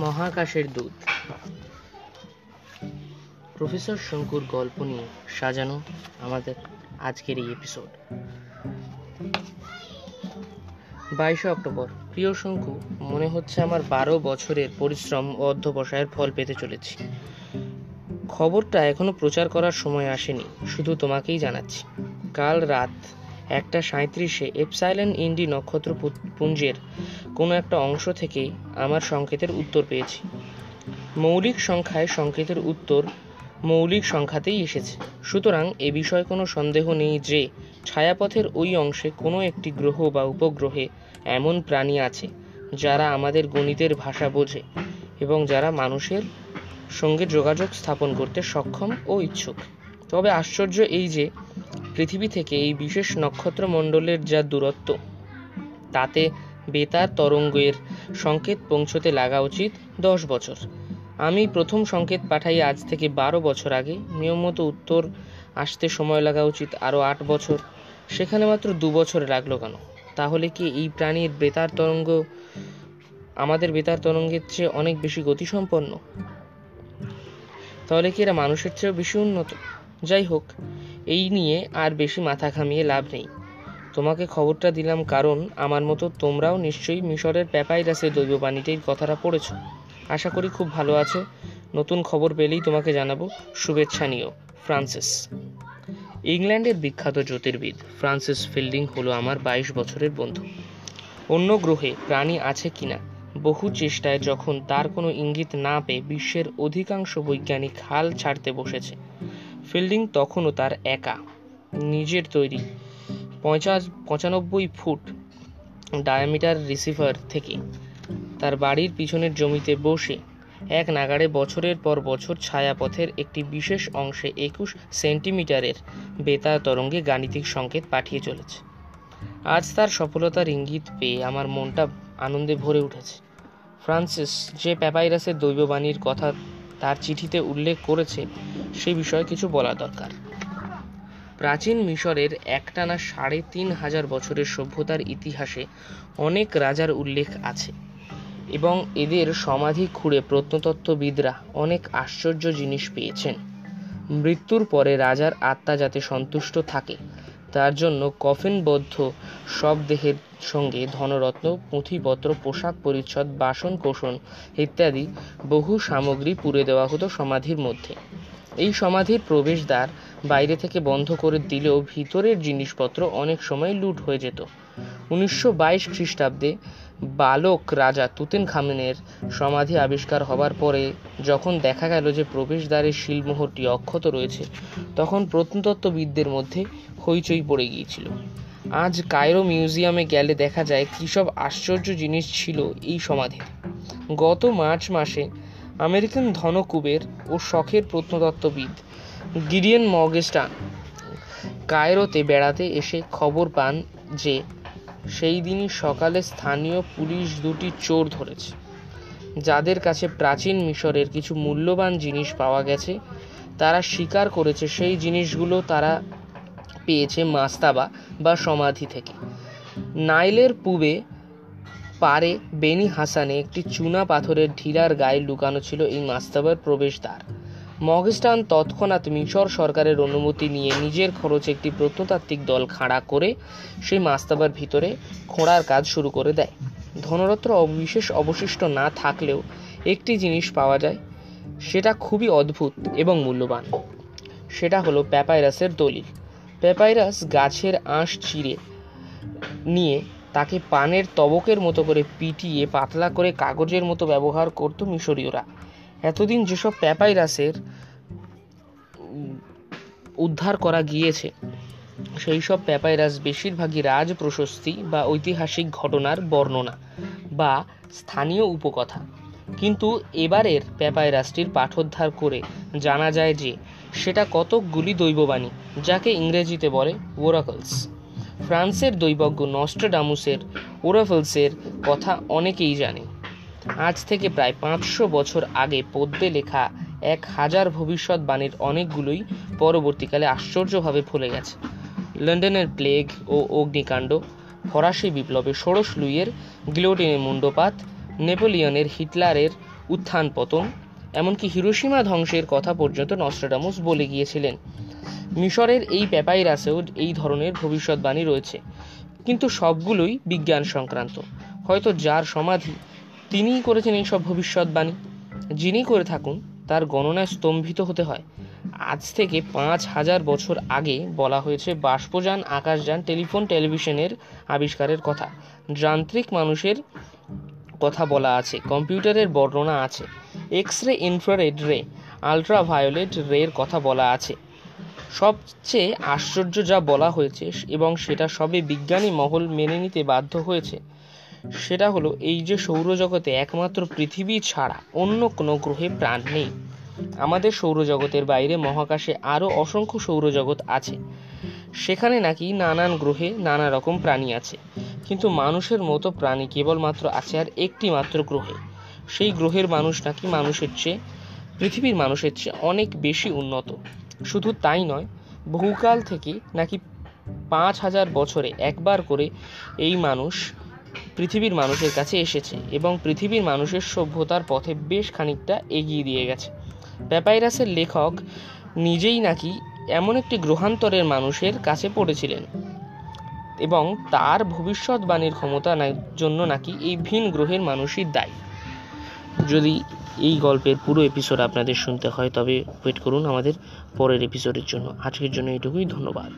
মহাকাশের দূত। প্রফেসর শঙ্কুর গল্প নিয়ে সাজানো আমাদের আজকের এই এপিসোড বাইশে অক্টোবর, প্রিয় শঙ্কু, মনে হচ্ছে আমার বারো বছরের পরিশ্রম ও অধ্যবসায়ের ফল পেতে চলেছি। খবরটা এখনও প্রচার করার সময় আসেনি, শুধু তোমাকেই জানাচ্ছি। কাল রাত একটা সাঁত্রিশে এপসাইলেন ইন্ডি নক্ষত্র পুঞ্জের কোনো একটা অংশ থেকে আমার সংকেতের উত্তর পেয়েছি। মৌলিক সংখ্যায় সংকেতের উত্তর মৌলিক সংখ্যাতেই এসেছে। সুতরাং এ বিষয়ে কোনো সন্দেহ নেই যে ছায়াপথের ওই অংশে কোনো একটি গ্রহ বা উপগ্রহে এমন প্রাণী আছে যারা আমাদের গণিতের ভাষা বোঝে এবং যারা মানুষের সঙ্গে যোগাযোগ স্থাপন করতে সক্ষম ও ইচ্ছুক। তবে আশ্চর্য এই যে পৃথিবী থেকে এই বিশেষ নক্ষত্রমণ্ডলের যা দূরত্ব, তাতে বেতার তরঙ্গের সংকেত পৌঁছতে লাগা উচিত দশ বছর। আমি প্রথম সংকেত পাঠাই আজ থেকে বারো বছর আগে। নিয়মমত উত্তর আসতে সময় লাগা উচিত আরও আট বছর। সেখানে মাত্র দু বছর লাগল কেন? তাহলে কি এই প্রাণীর বেতার তরঙ্গ আমাদের বেতার তরঙ্গের চেয়ে অনেক বেশি গতিসম্পন্ন? তাহলে কি এরা মানুষের চেয়েও বেশি উন্নত? যাই হোক, এই নিয়ে আর বেশি মাথা ঘামিয়ে লাভ নেই। তোমাকে খবরটা দিলাম কারণ আমার মতো তোমরাও নিশ্চয়ই মিশরের প্যাপাইরাসের দৈববাণীটির কথাটা পড়েছ। আশা করি খুব ভালো আছো। নতুন খবর পেলেই তোমাকে জানাব। শুভেচ্ছা নিও, ফ্রান্সিস। ইংল্যান্ডের বিখ্যাত জ্যোতির্বিদ ফ্রান্সিস ফিল্ডিং হলো আমার বাইশ বছরের বন্ধু। অন্য গ্রহে প্রাণী আছে কিনা, বহু চেষ্টায় যখন তার কোনো ইঙ্গিত না পেয়ে বিশ্বের অধিকাংশ বৈজ্ঞানিক হাল ছাড়তে বসেছে। ফিল্ডিং তখনও তার একা, নিজের তৈরি পঁচাশ পঁচানব্বই ফুট ডায়ামিটার রিসিভার থেকে তার বাড়ির পিছনের জমিতে বসে এক নাগাড়ে বছরের পর বছর ছায়াপথের একটি বিশেষ অংশে একুশ সেন্টিমিটারের বেতার তরঙ্গে গাণিতিক সংকেত পাঠিয়ে চলেছে। আজ তার সফলতার ইঙ্গিত পেয়ে আমার মনটা আনন্দে ভরে উঠেছে। ফ্রান্সিস যে প্যাপাইরাসের দৈববাণীর কথা তার চিঠিতে উল্লেখ করেছে, সে বিষয়ে কিছু বলা দরকার। প্রাচীন মিশরের একটানা সাড়ে তিন হাজার বছরের সভ্যতার ইতিহাসে অনেক রাজার উল্লেখ আছে এবং এদের সমাধি খুঁড়ে প্রত্নতত্ত্ববিদরা অনেক আশ্চর্য জিনিস পেয়েছেন। মৃত্যুর পরে রাজার আত্মা যাতে সন্তুষ্ট থাকে, তার জন্য কফিনবদ্ধ সব দেহের সঙ্গে ধনরত্ন, পুঁথিপত্র, পোশাক পরিচ্ছদ, বাসন কোষণ ইত্যাদি বহু সামগ্রী পুড়ে দেওয়া হতো সমাধির মধ্যে। এই সমাধির প্রবেশদ্বার বাইরে থেকে বন্ধ করে দিলেও ভিতরের জিনিসপত্র অনেক সময় লুট হয়ে যেত। উনিশশো বাইশ খ্রিস্টাব্দে বালক রাজা তুতেন খামেনের সমাধি আবিষ্কার হবার পরে যখন দেখা গেল যে প্রবেশদ্বারের শিলমোহরটি অক্ষত রয়েছে, তখন প্রত্নতত্ত্ববিদদের মধ্যে হইচই পড়ে গিয়েছিল। আজ কায়রো মিউজিয়ামে গেলে দেখা যায় কী সব আশ্চর্য জিনিস ছিল এই সমাধিতে গত মার্চ মাসে আমেরিকান ধনকুবের ও শখের প্রত্নতত্ত্ববিদ গিডিয়ন মগেস্টান কায়রোতে বেড়াতে এসে খবর পান যে, সেই দিনই সকালে স্থানীয় পুলিশ দুটি চোর ধরেছে। যাদের কাছে প্রাচীন মিশরের কিছু মূল্যবান জিনিস পাওয়া গেছে, তারা স্বীকার করেছে সেই জিনিসগুলো তারা পেয়েছে মাস্তাবা বা সমাধি থেকে। নাইলের পূবে পারে বেনি হাসানে একটি চুনা পাথরের ঢিলার গায়ে লুকানো ছিল এই মাস্তাবার প্রবেশদ্বার। মগস্টান তৎক্ষণাৎ মিশর সরকারের অনুমতি নিয়ে নিজের খরচে একটি প্রত্নতাত্ত্বিক দল খাড়া করে সেই মাস্তাবার ভিতরে খোঁড়ার কাজ শুরু করে দেয়। ধনরত্ন বিশেষ অবশিষ্ট না থাকলেও একটি জিনিস পাওয়া যায়, সেটা খুবই অদ্ভুত এবং মূল্যবান। সেটা হলো প্যাপাইরাসের দলিল। প্যাপাইরাস গাছের আঁশ চিরে নিয়ে তাকে পানের তবকের মতো করে পিটিয়ে পাতলা করে কাগজের মতো ব্যবহার করতো মিশরীয়রা। এতদিন যেসব প্যাপাইরাসের উদ্ধার করা গিয়েছে। সেই সব প্যাপাইরাস বেশিরভাগই রাজ প্রশস্তি বা ঐতিহাসিক ঘটনার বর্ণনা বা স্থানীয় উপকথা। কিন্তু এবারের প্যাপাইরাসটির পাঠোদ্ধার করে জানা যায় যে, সেটা কতকগুলি দৈববাণী, যাকে ইংরেজিতে বলে ওরাকলস। ফ্রান্সের দৈবজ্ঞ নস্ট্রাডামুসের ওরাফেলসের কথা অনেকেই জানে। আজ থেকে প্রায় পাঁচশো বছর আগে পদ্মে লেখা এক হাজার ভবিষ্যৎবাণীর অনেকগুলোই পরবর্তীকালে আশ্চর্যভাবে ভুলে গেছে। লন্ডনের প্লেগ ও অগ্নিকাণ্ড, ফরাসি বিপ্লবে ষোড়শ লুইয়ের গিলোটিনে মুন্ডপাত নেপোলিয়নের হিটলারের উত্থান পতন এমনকি হিরোসীমা ধ্বংসের কথা পর্যন্ত নস্ট্রাডামুস বলে গিয়েছিলেন। মিশরের এই প্যাপাইরাসেও এই ধরনের ভবিষ্যৎবাণী রয়েছে। কিন্তু সবগুলোই বিজ্ঞান সংক্রান্ত। হয়তো যার সমাধি তিনিই করেছেন এইসব ভবিষ্যৎবাণী যিনি করে থাকুন তার গণনায় স্তম্ভিত হতে হয়। আজ থেকে পাঁচ হাজার বছর আগে বলা হয়েছে বাষ্পযান, আকাশযান, টেলিফোন, টেলিভিশনের আবিষ্কারের কথা। যান্ত্রিক মানুষের কথা বলা আছে, কম্পিউটারের বর্ণনা আছে এক্স রে ইনফ্রারেড রে, আলট্রাভায়োলেট রের কথা বলা আছে। সবচেয়ে আশ্চর্য যা বলা হয়েছে এবং সেটা সবে বিজ্ঞানী মহল মেনে নিতে বাধ্য হয়েছে। সেটা হলো এই যে সৌরজগতে একমাত্র পৃথিবী ছাড়া অন্য কোনো গ্রহে প্রাণ নেই। আমাদের সৌরজগতের বাইরে মহাকাশে আরও অসংখ্য সৌরজগৎ আছে। সেখানে নাকি নানান গ্রহে নানা রকম প্রাণী আছে। কিন্তু মানুষের মতো প্রাণী কেবলমাত্র আছে আর একটি মাত্র গ্রহে। সেই গ্রহের মানুষ নাকি মানুষের চেয়ে, পৃথিবীর মানুষের চেয়ে অনেক বেশি উন্নত। শুধু তাই নয়, বহুকাল থেকে নাকি পাঁচ হাজার বছরে একবার করে এই মানুষ পৃথিবীর মানুষের কাছে এসেছে এবং পৃথিবীর মানুষের সভ্যতার পথে বেশ খানিকটা এগিয়ে দিয়ে গেছে। প্যাপাইরাসের লেখক নিজেই নাকি এমন একটি গ্রহান্তরের মানুষের কাছে পড়েছিলেন এবং তার ভবিষ্যৎবাণীর ক্ষমতা জন্য নাকি এই ভিন গ্রহের মানুষই দায়ী। যদি এই গল্পের পুরো এপিসোড আপনাদের শুনতে হয়, তবে ওয়েট করুন আমাদের পরের এপিসোডের জন্য। আজকের জন্য এটুকুই ধন্যবাদ।